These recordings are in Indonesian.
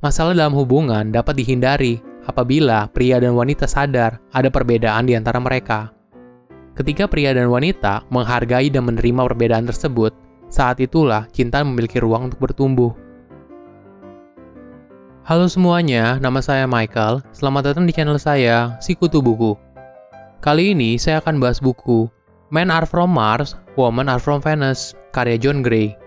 Masalah dalam hubungan dapat dihindari apabila pria dan wanita sadar ada perbedaan di antara mereka. Ketika pria dan wanita menghargai dan menerima perbedaan tersebut, saat itulah cinta memiliki ruang untuk bertumbuh. Halo semuanya, nama saya Michael. Selamat datang di channel saya, Sikutu Buku. Kali ini saya akan bahas buku Men Are From Mars, Women Are From Venus, karya John Gray.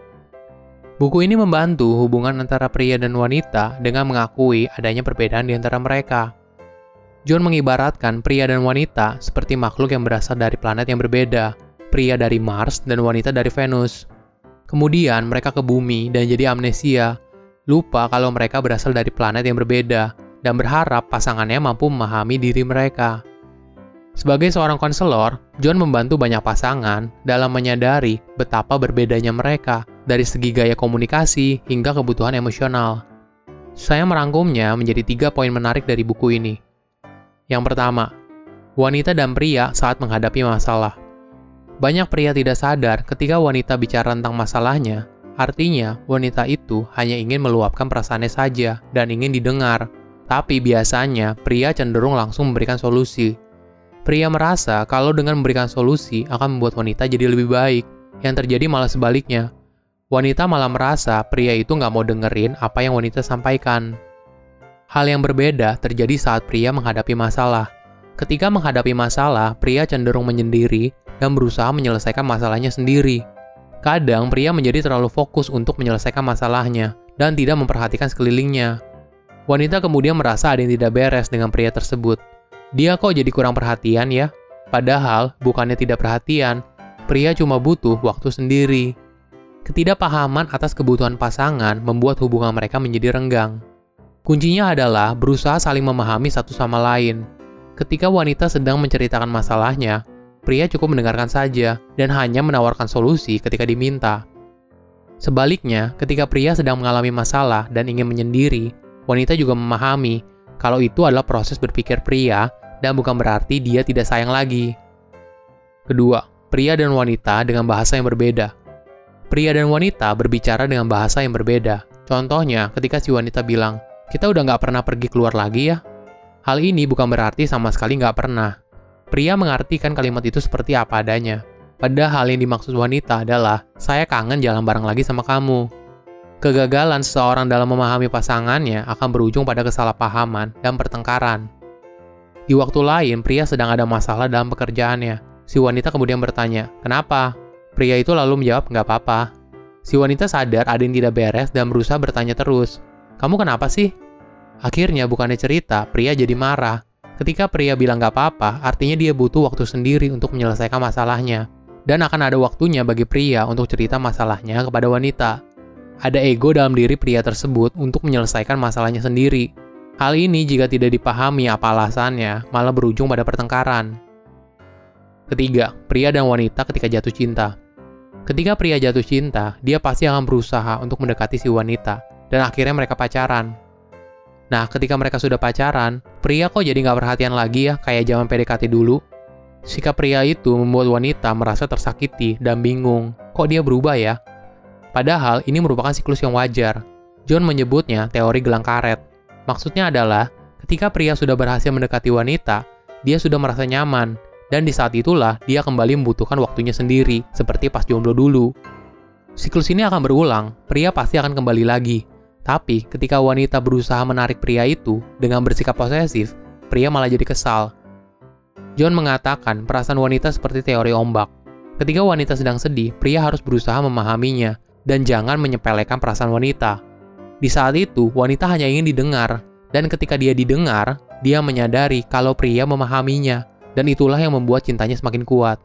Buku ini membantu hubungan antara pria dan wanita dengan mengakui adanya perbedaan di antara mereka. John mengibaratkan pria dan wanita seperti makhluk yang berasal dari planet yang berbeda, pria dari Mars dan wanita dari Venus. Kemudian mereka ke bumi dan jadi amnesia, lupa kalau mereka berasal dari planet yang berbeda, dan berharap pasangannya mampu memahami diri mereka. Sebagai seorang konselor, John membantu banyak pasangan dalam menyadari betapa berbedanya mereka dari segi gaya komunikasi hingga kebutuhan emosional. Saya merangkumnya menjadi tiga poin menarik dari buku ini. Yang pertama, wanita dan pria saat menghadapi masalah. Banyak pria tidak sadar ketika wanita bicara tentang masalahnya, artinya wanita itu hanya ingin meluapkan perasaannya saja dan ingin didengar. Tapi biasanya pria cenderung langsung memberikan solusi, Pria merasa kalau dengan memberikan solusi akan membuat wanita jadi lebih baik. Yang terjadi malah sebaliknya. Wanita malah merasa pria itu nggak mau dengerin apa yang wanita sampaikan. Hal yang berbeda terjadi saat pria menghadapi masalah. Ketika menghadapi masalah, pria cenderung menyendiri dan berusaha menyelesaikan masalahnya sendiri. Kadang pria menjadi terlalu fokus untuk menyelesaikan masalahnya dan tidak memperhatikan sekelilingnya. Wanita kemudian merasa ada yang tidak beres dengan pria tersebut dia kok jadi kurang perhatian ya? Padahal bukannya tidak perhatian, pria cuma butuh waktu sendiri. Ketidakpahaman atas kebutuhan pasangan membuat hubungan mereka menjadi renggang. Kuncinya adalah berusaha saling memahami satu sama lain. Ketika wanita sedang menceritakan masalahnya, pria cukup mendengarkan saja dan hanya menawarkan solusi ketika diminta. Sebaliknya, ketika pria sedang mengalami masalah dan ingin menyendiri, wanita juga memahami kalau itu adalah proses berpikir pria dan bukan berarti dia tidak sayang lagi. Kedua, pria dan wanita dengan bahasa yang berbeda. Pria dan wanita berbicara dengan bahasa yang berbeda. Contohnya, ketika si wanita bilang, kita udah nggak pernah pergi keluar lagi ya. Hal ini bukan berarti sama sekali nggak pernah. Pria mengartikan kalimat itu seperti apa adanya. Padahal yang dimaksud wanita adalah, saya kangen jalan bareng lagi sama kamu. Kegagalan seseorang dalam memahami pasangannya akan berujung pada kesalahpahaman dan pertengkaran. Di waktu lain, pria sedang ada masalah dalam pekerjaannya. Si wanita kemudian bertanya, kenapa? Pria itu lalu menjawab, nggak apa-apa. Si wanita sadar ada yang tidak beres dan berusaha bertanya terus. Kamu kenapa sih? Akhirnya bukannya cerita, pria jadi marah. Ketika pria bilang nggak apa-apa, artinya dia butuh waktu sendiri untuk menyelesaikan masalahnya. Dan akan ada waktunya bagi pria untuk cerita masalahnya kepada wanita. Ada ego dalam diri pria tersebut untuk menyelesaikan masalahnya sendiri, Hal ini jika tidak dipahami apa alasannya, malah berujung pada pertengkaran. Ketiga, pria dan wanita ketika jatuh cinta. Ketika pria jatuh cinta, dia pasti akan berusaha untuk mendekati si wanita, dan akhirnya mereka pacaran. Nah, ketika mereka sudah pacaran, pria kok jadi nggak perhatian lagi ya, kayak zaman PDKT dulu? Sikap pria itu membuat wanita merasa tersakiti dan bingung, kok dia berubah ya? Padahal ini merupakan siklus yang wajar. John menyebutnya teori gelang karet. Maksudnya adalah, ketika pria sudah berhasil mendekati wanita, dia sudah merasa nyaman, dan di saat itulah dia kembali membutuhkan waktunya sendiri, seperti pas jomblo dulu. Siklus ini akan berulang, pria pasti akan kembali lagi. Tapi, ketika wanita berusaha menarik pria itu dengan bersikap posesif, pria malah jadi kesal. John mengatakan perasaan wanita seperti teori ombak. Ketika wanita sedang sedih, pria harus berusaha memahaminya dan jangan menyepelekan perasaan wanita. Di saat itu, wanita hanya ingin didengar, dan ketika dia didengar, dia menyadari kalau pria memahaminya, dan itulah yang membuat cintanya semakin kuat.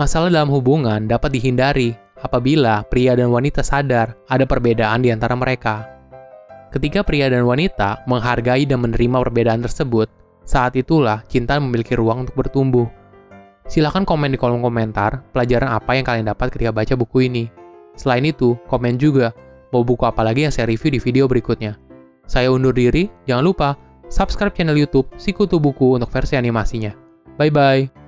Masalah dalam hubungan dapat dihindari apabila pria dan wanita sadar ada perbedaan di antara mereka. Ketika pria dan wanita menghargai dan menerima perbedaan tersebut, saat itulah cinta memiliki ruang untuk bertumbuh. Silahkan komen di kolom komentar pelajaran apa yang kalian dapat ketika baca buku ini. Selain itu, komen juga mau buku apa lagi yang saya review di video berikutnya. Saya undur diri, jangan lupa subscribe channel YouTube Sikutu Buku untuk versi animasinya. Bye bye.